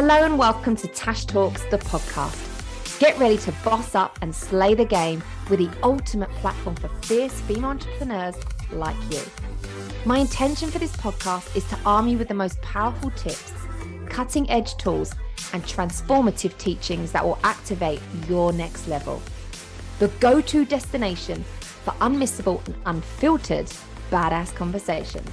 Hello and welcome to Tash Talks, the podcast. Get ready to boss up and slay the game with the ultimate platform for fierce female entrepreneurs like you. My intention for this podcast is to arm you with the most powerful tips, cutting edge tools, and transformative teachings that will activate your next level. The go to destination for unmissable and unfiltered badass conversations.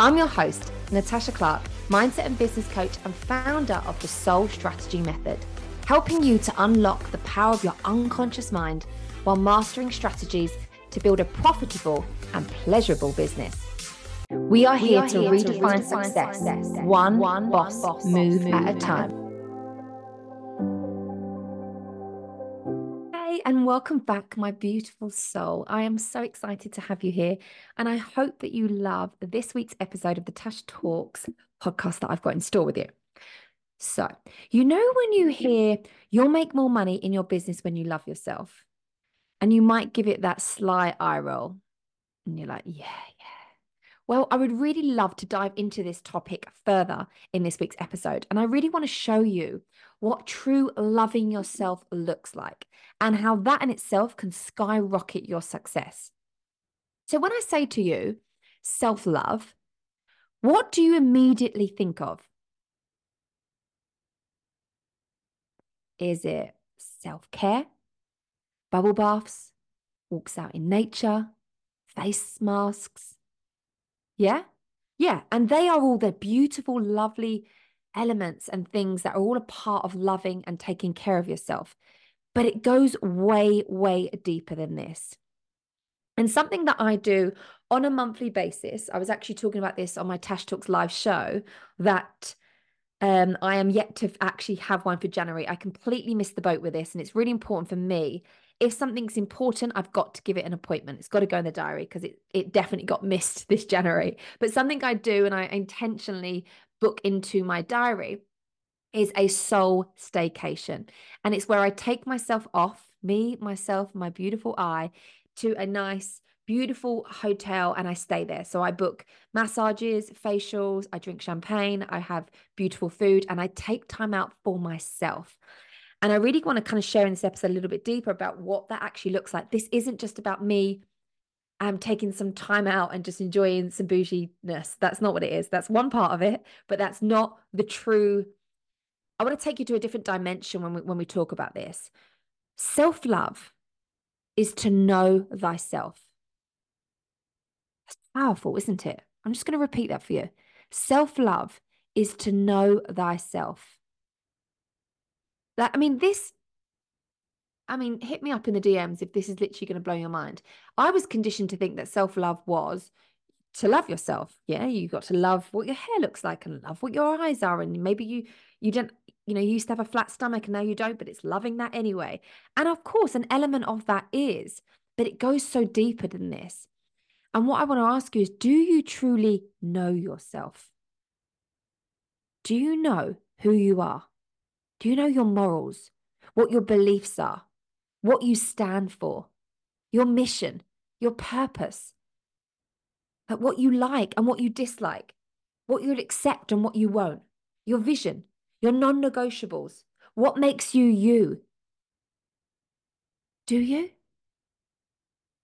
I'm your host, Natasha Clarke, mindset and business coach and founder of the Soul Strategy Method, helping you to unlock the power of your unconscious mind while mastering strategies to build a profitable and pleasurable business. We are here, we are to, here redefine to redefine success, success one, one boss, boss move, move at a time. And welcome back, my beautiful soul. I am so excited to have you here, and I hope that you love this week's episode of the Tash Talks podcast that I've got in store with you. So, you know, when you hear you'll make more money in your business when you love yourself, and you might give it that sly eye roll, and you're like, yeah. Well, I would really love to dive into this topic further in this week's episode. And I really want to show you what true loving yourself looks like and how that in itself can skyrocket your success. So, when I say to you, self love, what do you immediately think of? Is it self care, bubble baths, walks out in nature, face masks? Yeah? Yeah. And they are all the beautiful, lovely elements and things that are all a part of loving and taking care of yourself. But it goes way, way deeper than this. And something that I do on a monthly basis, I was actually talking about this on my Tash Talks live show that um, I am yet to actually have one for January. I completely missed the boat with this, and it's really important for me. If something's important, I've got to give it an appointment. It's got to go in the diary because it it definitely got missed this January. But something I do, and I intentionally book into my diary is a soul staycation. And it's where I take myself off, me, myself, my beautiful eye, to a nice, beautiful hotel and I stay there. So I book massages, facials, I drink champagne, I have beautiful food, and I take time out for myself. And I really want to kind of share in this episode a little bit deeper about what that actually looks like. This isn't just about me um, taking some time out and just enjoying some bouginess. That's not what it is. That's one part of it, but that's not the true. I want to take you to a different dimension when we, when we talk about this. Self love is to know thyself. That's powerful, isn't it? I'm just going to repeat that for you. Self love is to know thyself. That I mean, this I mean, hit me up in the DMs if this is literally going to blow your mind. I was conditioned to think that self love was to love yourself. Yeah, you got to love what your hair looks like and love what your eyes are, and maybe you you don't you know you used to have a flat stomach and now you don't, but it's loving that anyway. And of course, an element of that is, but it goes so deeper than this. And what I want to ask you is, do you truly know yourself? Do you know who you are? Do you know your morals, what your beliefs are? what you stand for, your mission, your purpose, at what you like and what you dislike, what you'll accept and what you won't, your vision, your non negotiables, what makes you you. Do you?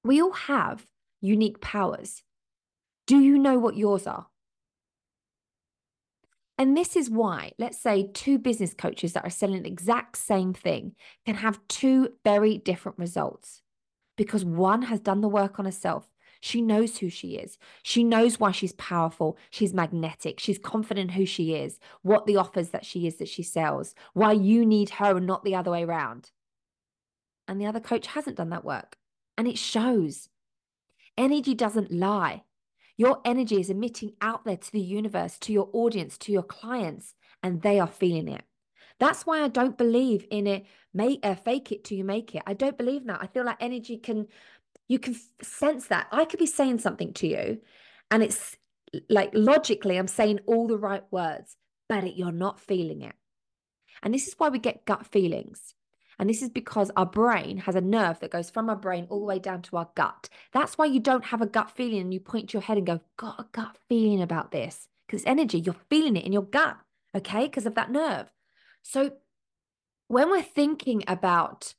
We all have unique powers. Do you know what yours are? And this is why, let's say, two business coaches that are selling the exact same thing can have two very different results because one has done the work on herself. She knows who she is. She knows why she's powerful. She's magnetic. She's confident who she is, what the offers that she is that she sells, why you need her and not the other way around. And the other coach hasn't done that work. And it shows. Energy doesn't lie. Your energy is emitting out there to the universe, to your audience, to your clients, and they are feeling it. That's why I don't believe in it. Make uh, fake it till you make it. I don't believe that. I feel like energy can, you can sense that. I could be saying something to you, and it's like logically, I'm saying all the right words, but it, you're not feeling it. And this is why we get gut feelings. And this is because our brain has a nerve that goes from our brain all the way down to our gut. That's why you don't have a gut feeling and you point to your head and go, got a gut feeling about this. Because it's energy. You're feeling it in your gut, okay? Because of that nerve. So when we're thinking about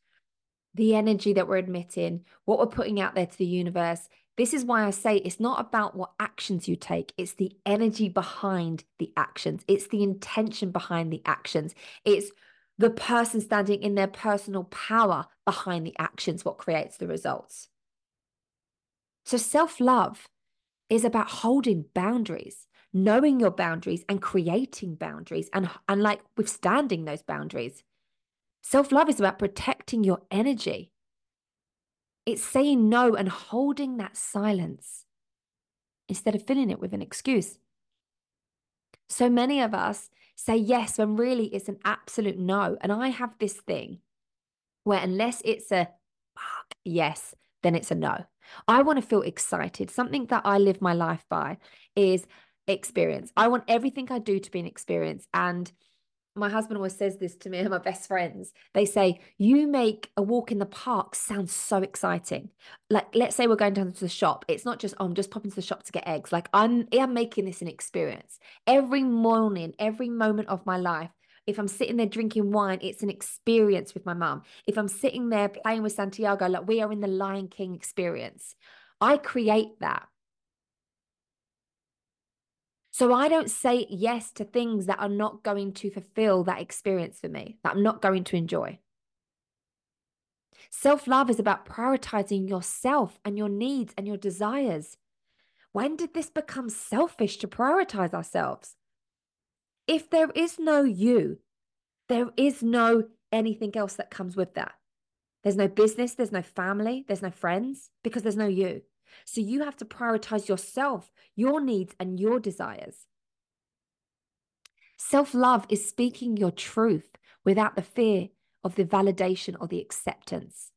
the energy that we're admitting, what we're putting out there to the universe, this is why I say it's not about what actions you take, it's the energy behind the actions, it's the intention behind the actions, it's the person standing in their personal power behind the actions, what creates the results. So self love is about holding boundaries, knowing your boundaries and creating boundaries and, and like withstanding those boundaries. Self love is about protecting your energy. It's saying no and holding that silence instead of filling it with an excuse. So many of us say yes when really it's an absolute no. And I have this thing where, unless it's a fuck yes, then it's a no. I want to feel excited. Something that I live my life by is experience. I want everything I do to be an experience. And my husband always says this to me and my best friends. They say, You make a walk in the park sound so exciting. Like, let's say we're going down to the shop. It's not just, oh, I'm just popping to the shop to get eggs. Like, I'm, I'm making this an experience. Every morning, every moment of my life, if I'm sitting there drinking wine, it's an experience with my mum. If I'm sitting there playing with Santiago, like we are in the Lion King experience, I create that. So I don't say yes to things that are not going to fulfill that experience for me, that I'm not going to enjoy. Self love is about prioritizing yourself and your needs and your desires. When did this become selfish to prioritize ourselves? If there is no you, there is no anything else that comes with that. There's no business, there's no family, there's no friends because there's no you. So you have to prioritize yourself, your needs, and your desires. Self love is speaking your truth without the fear of the validation or the acceptance.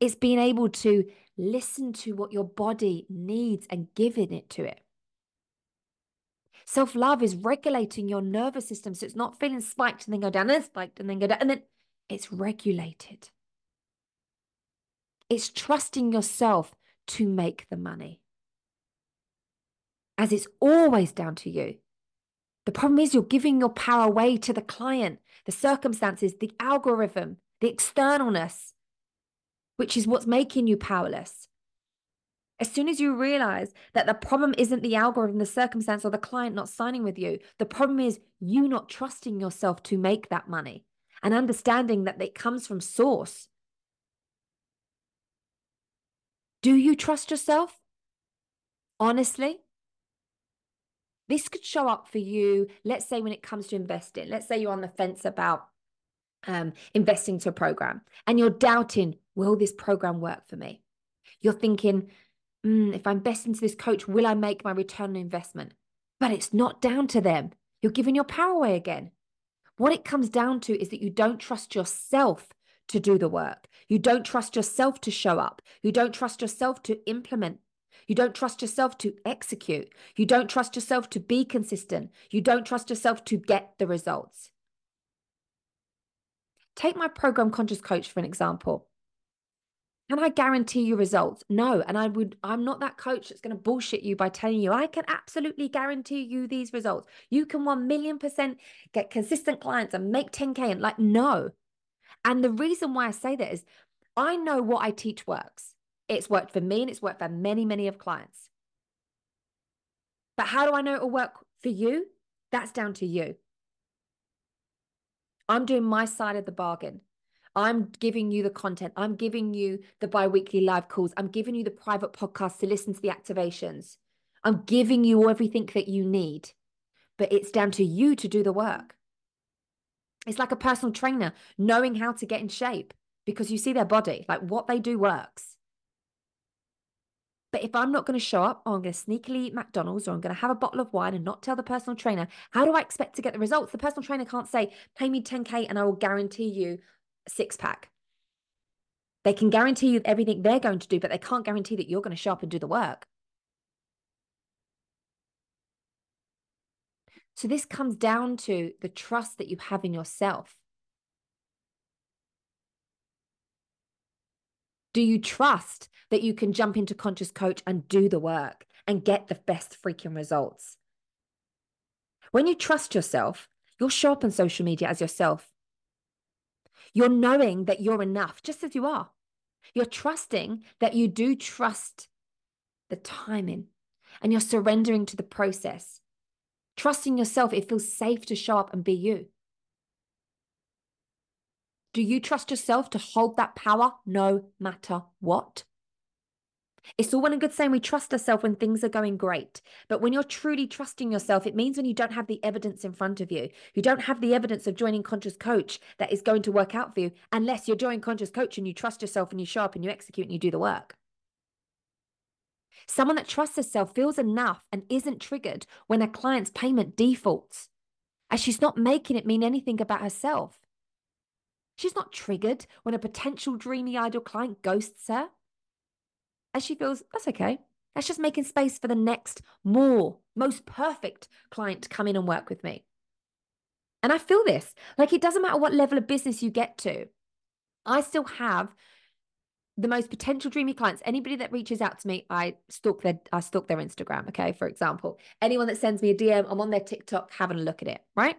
It's being able to listen to what your body needs and giving it to it. Self love is regulating your nervous system so it's not feeling spiked and then go down, and spiked and then go down, and then it's regulated. It's trusting yourself to make the money. As it's always down to you. The problem is you're giving your power away to the client, the circumstances, the algorithm, the externalness, which is what's making you powerless. As soon as you realize that the problem isn't the algorithm, the circumstance, or the client not signing with you, the problem is you not trusting yourself to make that money and understanding that it comes from source. Do you trust yourself? Honestly? This could show up for you, let's say, when it comes to investing. Let's say you're on the fence about um, investing to a program and you're doubting, will this program work for me? You're thinking, mm, if I invest into this coach, will I make my return on investment? But it's not down to them. You're giving your power away again. What it comes down to is that you don't trust yourself to do the work. You don't trust yourself to show up. You don't trust yourself to implement. You don't trust yourself to execute. You don't trust yourself to be consistent. You don't trust yourself to get the results. Take my program Conscious Coach for an example. Can I guarantee you results? No. And I would, I'm not that coach that's going to bullshit you by telling you I can absolutely guarantee you these results. You can 1 million percent get consistent clients and make 10K. And like, no, and the reason why I say that is I know what I teach works. It's worked for me and it's worked for many, many of clients. But how do I know it'll work for you? That's down to you. I'm doing my side of the bargain. I'm giving you the content. I'm giving you the bi weekly live calls. I'm giving you the private podcasts to listen to the activations. I'm giving you everything that you need. But it's down to you to do the work. It's like a personal trainer knowing how to get in shape because you see their body, like what they do works. But if I'm not going to show up, or I'm going to sneakily eat McDonald's, or I'm going to have a bottle of wine and not tell the personal trainer, how do I expect to get the results? The personal trainer can't say, pay me 10K and I will guarantee you a six pack. They can guarantee you everything they're going to do, but they can't guarantee that you're going to show up and do the work. So this comes down to the trust that you have in yourself. Do you trust that you can jump into Conscious Coach and do the work and get the best freaking results? When you trust yourself, You'll show up on social media as yourself. You're knowing that you're enough just as you are. You're trusting that you do trust the timing and you're surrendering to the process. Trusting yourself, it feels safe to show up and be you. Do you trust yourself to hold that power no matter what? It's all well and good saying we trust ourselves when things are going great. But when you're truly trusting yourself, it means when you don't have the evidence in front of you, you don't have the evidence of joining Conscious Coach that is going to work out for you, unless you're joining Conscious Coach and you trust yourself and you show up and you execute and you do the work. Someone that trusts herself feels enough and isn't triggered when a client's payment defaults, as she's not making it mean anything about herself. She's not triggered when a potential dreamy ideal client ghosts her as she feels that's okay. That's just making space for the next, more, most perfect client to come in and work with me. And I feel this like it doesn't matter what level of business you get to, I still have the most potential dreamy clients. Anybody that reaches out to me, I stalk their I stalk their Instagram. Okay, for example, anyone that sends me a DM, I'm on their TikTok having a look at it. Right.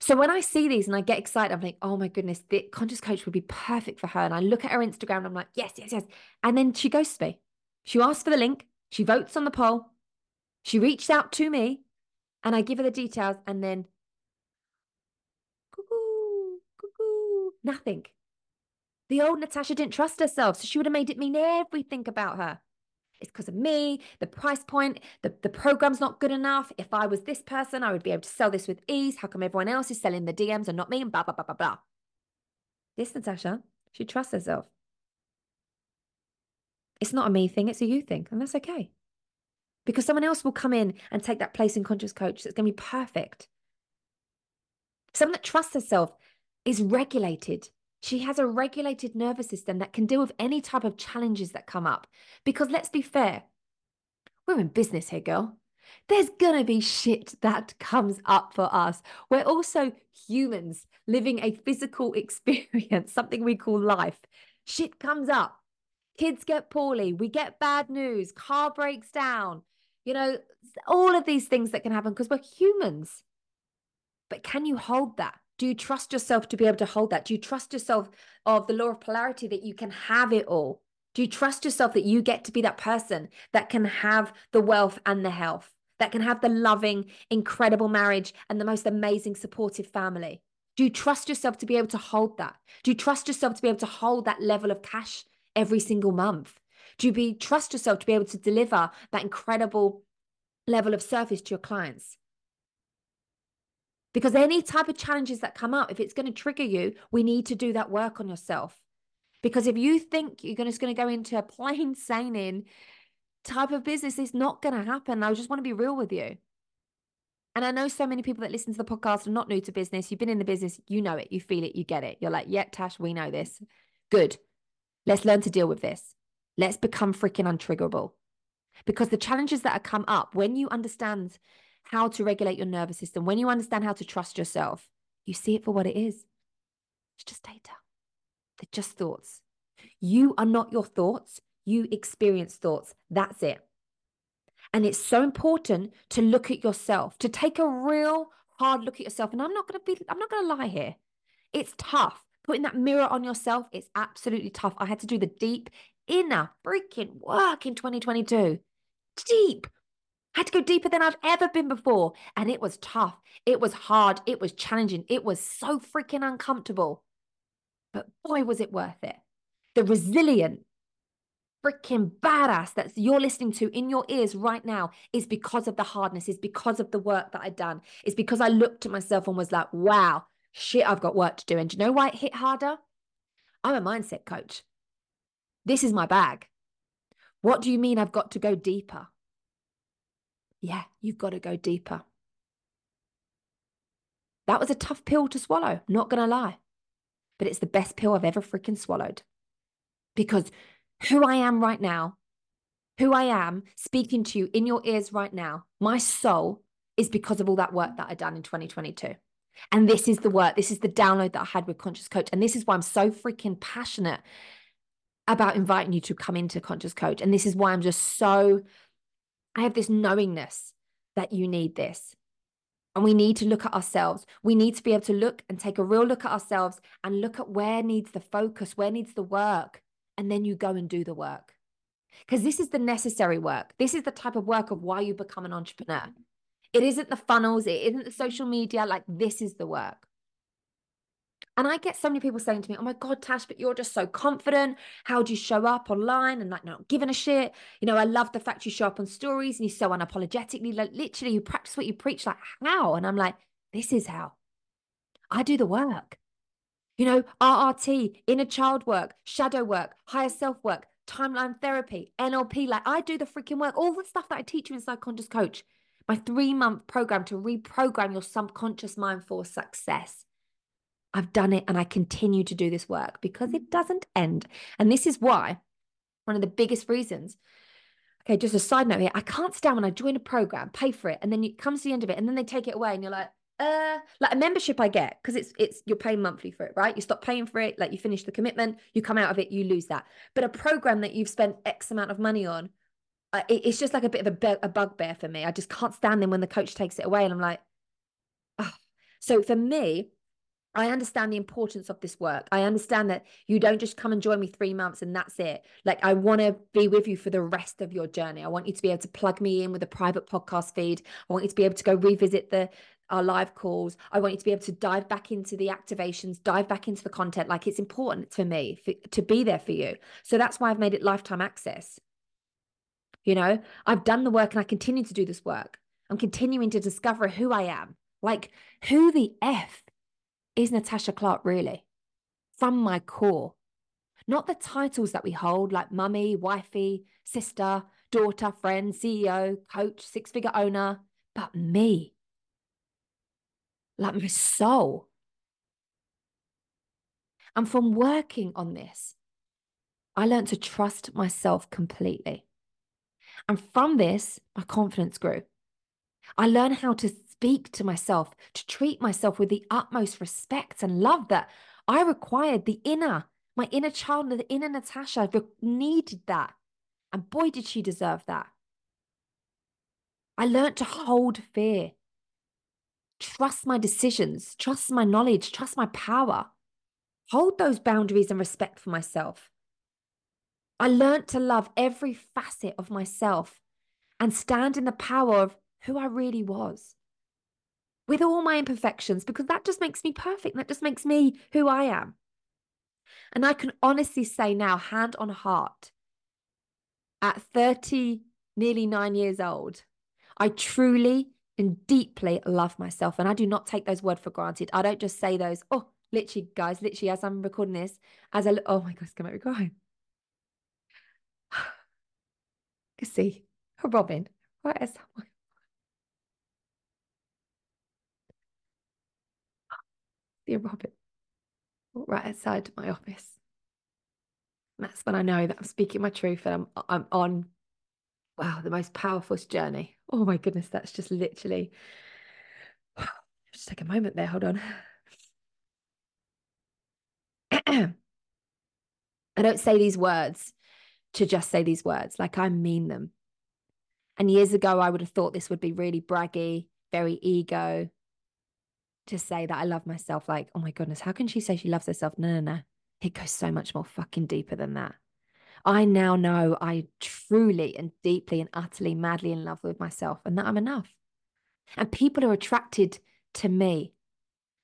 So when I see these and I get excited, I'm like, oh my goodness, the conscious coach would be perfect for her. And I look at her Instagram and I'm like, yes, yes, yes. And then she goes to me. She asks for the link. She votes on the poll. She reached out to me and I give her the details and then nothing. The old Natasha didn't trust herself, so she would have made it mean everything about her. It's because of me, the price point, the, the program's not good enough. If I was this person, I would be able to sell this with ease. How come everyone else is selling the DMs and not me? And blah, blah, blah, blah, blah. This Natasha, she trusts herself. It's not a me thing, it's a you thing. And that's okay. Because someone else will come in and take that place in conscious coach that's going to be perfect. Someone that trusts herself is regulated she has a regulated nervous system that can deal with any type of challenges that come up. Because let's be fair, we're in business here, girl. There's gonna be shit that comes up for us. We're also humans living a physical experience, something we call life. Shit comes up. Kids get poorly. We get bad news. Car breaks down. You know, all of these things that can happen because we're humans. But can you hold that? Do you trust yourself to be able to hold that? Do you trust yourself of the law of polarity that you can have it all? Do you trust yourself that you get to be that person that can have the wealth and the health, that can have the loving, incredible marriage and the most amazing supportive family? Do you trust yourself to be able to hold that? Do you trust yourself to be able to hold that level of cash every single month? Do you be trust yourself to be able to deliver that incredible level of service to your clients? Because any type of challenges that come up, if it's going to trigger you, we need to do that work on yourself. Because if you think you're just going to go into a plain sailing type of business, it's not going to happen. I just want to be real with you. And I know so many people that listen to the podcast are not new to business. You've been in the business, you know it, you feel it, you get it. You're like, yeah, Tash, we know this. Good. Let's learn to deal with this. Let's become freaking untriggerable. Because the challenges that have come up, when you understand how to regulate your nervous system, when you understand how to trust yourself, you see it for what it is. It's just data. They're just thoughts. You are not your thoughts. You experience thoughts. That's it. And it's so important to look at yourself, to take a real hard look at yourself. And I'm not going to be, I'm not going to lie here. It's tough. Putting that mirror on yourself, it's absolutely tough. I had to do the deep inner freaking work in 2022. Deep I had to go deeper than I've ever been before. And it was tough. It was hard. It was challenging. It was so freaking uncomfortable. But boy, was it worth it. The resilient, freaking badass that you're listening to in your ears right now is because of the hardness, is because of the work that I'd done. It's because I looked at myself and was like, wow, shit, I've got work to do. And do you know why it hit harder? I'm a mindset coach. This is my bag. What do you mean I've got to go deeper? Yeah, you've got to go deeper. That was a tough pill to swallow, not going to lie. But it's the best pill I've ever freaking swallowed. Because who I am right now, who I am speaking to you in your ears right now, my soul is because of all that work that I done in 2022. And this is the work, this is the download that I had with Conscious Coach. And this is why I'm so freaking passionate about inviting you to come into Conscious Coach. And this is why I'm just so I have this knowingness that you need this. And we need to look at ourselves. We need to be able to look and take a real look at ourselves and look at where needs the focus, where needs the work. And then you go and do the work. Because this is the necessary work. This is the type of work of why you become an entrepreneur. It isn't the funnels, it isn't the social media. Like, this is the work. And I get so many people saying to me, Oh my God, Tash, but you're just so confident. How do you show up online and like not giving a shit? You know, I love the fact you show up on stories and you're so unapologetically, like literally, you practice what you preach. Like, how? And I'm like, This is how I do the work. You know, RRT, inner child work, shadow work, higher self work, timeline therapy, NLP. Like, I do the freaking work, all the stuff that I teach you in Psychonscious Coach. My three month program to reprogram your subconscious mind for success. I've done it and I continue to do this work because it doesn't end. And this is why one of the biggest reasons. Okay, just a side note here. I can't stand when I join a program, pay for it, and then it comes to the end of it, and then they take it away, and you're like, uh, like a membership I get because it's it's you're paying monthly for it, right? You stop paying for it, like you finish the commitment, you come out of it, you lose that. But a program that you've spent X amount of money on, uh, it, it's just like a bit of a, a bugbear for me. I just can't stand them when the coach takes it away, and I'm like, oh. So for me, I understand the importance of this work. I understand that you don't just come and join me three months and that's it. Like, I want to be with you for the rest of your journey. I want you to be able to plug me in with a private podcast feed. I want you to be able to go revisit the our live calls. I want you to be able to dive back into the activations, dive back into the content. Like, it's important for me for, to be there for you. So that's why I've made it lifetime access. You know, I've done the work and I continue to do this work. I'm continuing to discover who I am. Like, who the F is Natasha Clarke really? From my core. Not the titles that we hold, like mummy, wifey, sister, daughter, friend, CEO, coach, six figure owner, but me. Like my soul. And from working on this, I learned to trust myself completely. And from this, my confidence grew. I learned how to speak to myself, to treat myself with the utmost respect and love that I required the inner, my inner child, the inner Natasha needed that. And boy, did she deserve that. I learned to hold fear, trust my decisions, trust my knowledge, trust my power, hold those boundaries and respect for myself. I learned to love every facet of myself and stand in the power of who I really was with all my imperfections because that just makes me perfect. That just makes me who I am. And I can honestly say now, hand on heart, at 30, nearly nine years old, I truly and deeply love myself. And I do not take those words for granted. I don't just say those, oh, literally, guys, literally, as I'm recording this, as I, oh my God, it's going to make me cry. You see, Robin, right as someone. The Robert right outside my office. And that's when I know that I'm speaking my truth and I'm I'm on wow, the most powerful journey. Oh my goodness, that's just literally just take a moment there, hold on. I don't say these words to just say these words, like I mean them. And years ago, I would have thought this would be really braggy, very ego, to say that I love myself, like, oh my goodness, how can she say she loves herself? No, no, no. It goes so much more fucking deeper than that. I now know I truly and deeply and utterly madly in love with myself and that I'm enough. And people are attracted to me,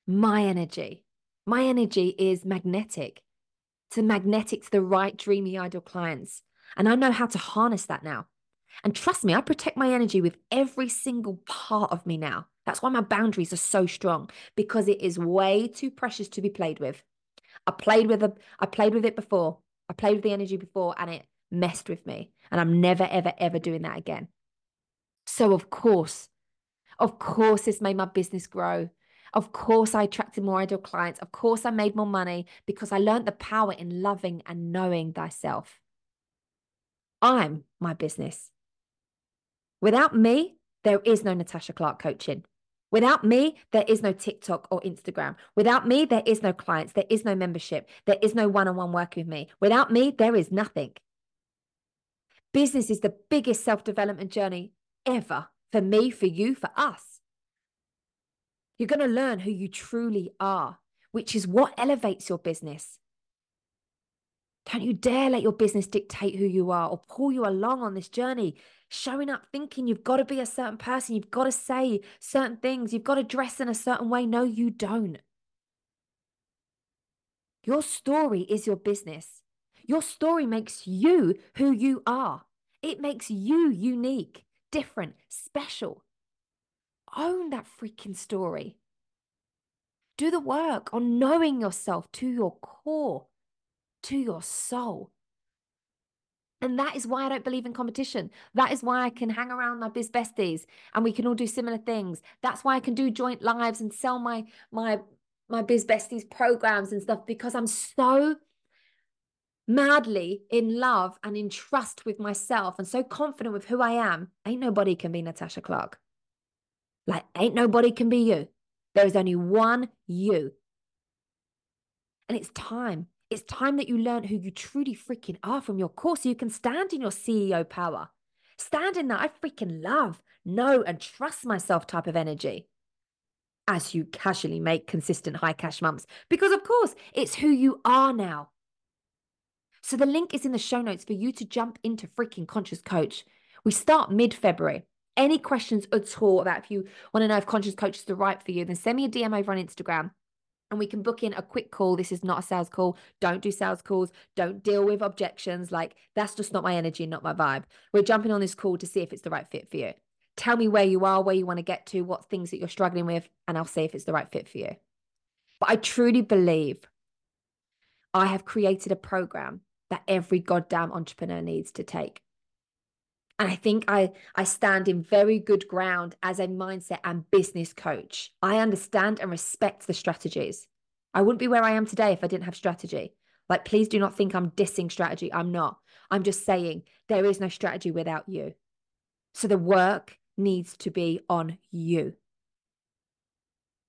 my energy. My energy is magnetic. It's magnetic to the right dreamy ideal clients. And I know how to harness that now. And trust me, I protect my energy with every single part of me now. That's why my boundaries are so strong because it is way too precious to be played with. I played with a, I played with it before. I played with the energy before and it messed with me. And I'm never, ever, ever doing that again. So of course, of course, this made my business grow. Of course, I attracted more ideal clients. Of course, I made more money because I learned the power in loving and knowing thyself. I'm my business. Without me, there is no Natasha Clarke coaching. Without me, there is no TikTok or Instagram. Without me, there is no clients. There is no membership. There is no one on one work with me. Without me, there is nothing. Business is the biggest self development journey ever for me, for you, for us. You're going to learn who you truly are, which is what elevates your business. Don't you dare let your business dictate who you are or pull you along on this journey. Showing up thinking you've got to be a certain person, you've got to say certain things, you've got to dress in a certain way. No, you don't. Your story is your business. Your story makes you who you are. It makes you unique, different, special. Own that freaking story. Do the work on knowing yourself to your core, to your soul. And that is why I don't believe in competition. That is why I can hang around my biz besties and we can all do similar things. That's why I can do joint lives and sell my my my biz besties programs and stuff because I'm so madly in love and in trust with myself and so confident with who I am. Ain't nobody can be Natasha Clarke. Like, ain't nobody can be you. There is only one you. And it's time. It's time that you learn who you truly freaking are from your course so you can stand in your CEO power. Stand in that I freaking love, know, and trust myself type of energy as you casually make consistent high cash months. Because, of course, it's who you are now. So the link is in the show notes for you to jump into freaking Conscious Coach. We start mid February. Any questions at all about if you want to know if Conscious Coach is the right for you, then send me a DM over on Instagram and we can book in a quick call. This is not a sales call. Don't do sales calls. Don't deal with objections. Like, that's just not my energy, not my vibe. We're jumping on this call to see if it's the right fit for you. Tell me where you are, where you want to get to, what things that you're struggling with, and I'll see if it's the right fit for you. But I truly believe I have created a program that every goddamn entrepreneur needs to take. And I think I, I stand in very good ground as a mindset and business coach. I understand and respect the strategies. I wouldn't be where I am today if I didn't have strategy. Like, please do not think I'm dissing strategy. I'm not. I'm just saying there is no strategy without you. So the work needs to be on you.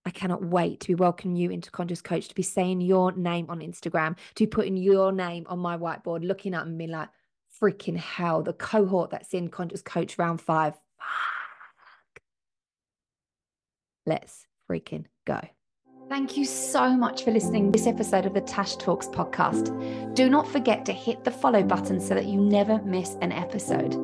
I cannot wait to be welcoming you into Conscious Coach, to be saying your name on Instagram, to be putting your name on my whiteboard, looking and being like, freaking hell, the cohort that's in Conscious Coach round five. Fuck. Let's freaking go. Thank you so much for listening to this episode of the Tash Talks podcast. Do not forget to hit the follow button so that you never miss an episode.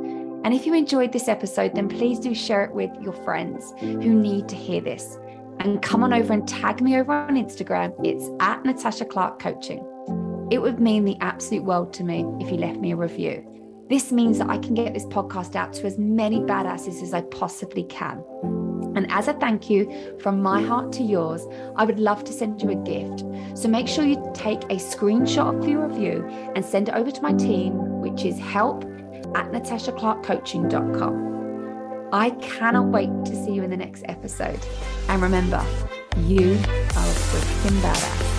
And if you enjoyed this episode, then please do share it with your friends who need to hear this and come on over and tag me over on Instagram. It's at Natasha Clarke Coaching. It would mean the absolute world to me if you left me a review. This means that I can get this podcast out to as many badasses as I possibly can. And as a thank you from my heart to yours, I would love to send you a gift. So make sure you take a screenshot of your review and send it over to my team, which is help at natashaclarkecoaching.com. I cannot wait to see you in the next episode. And remember, you are a freaking badass.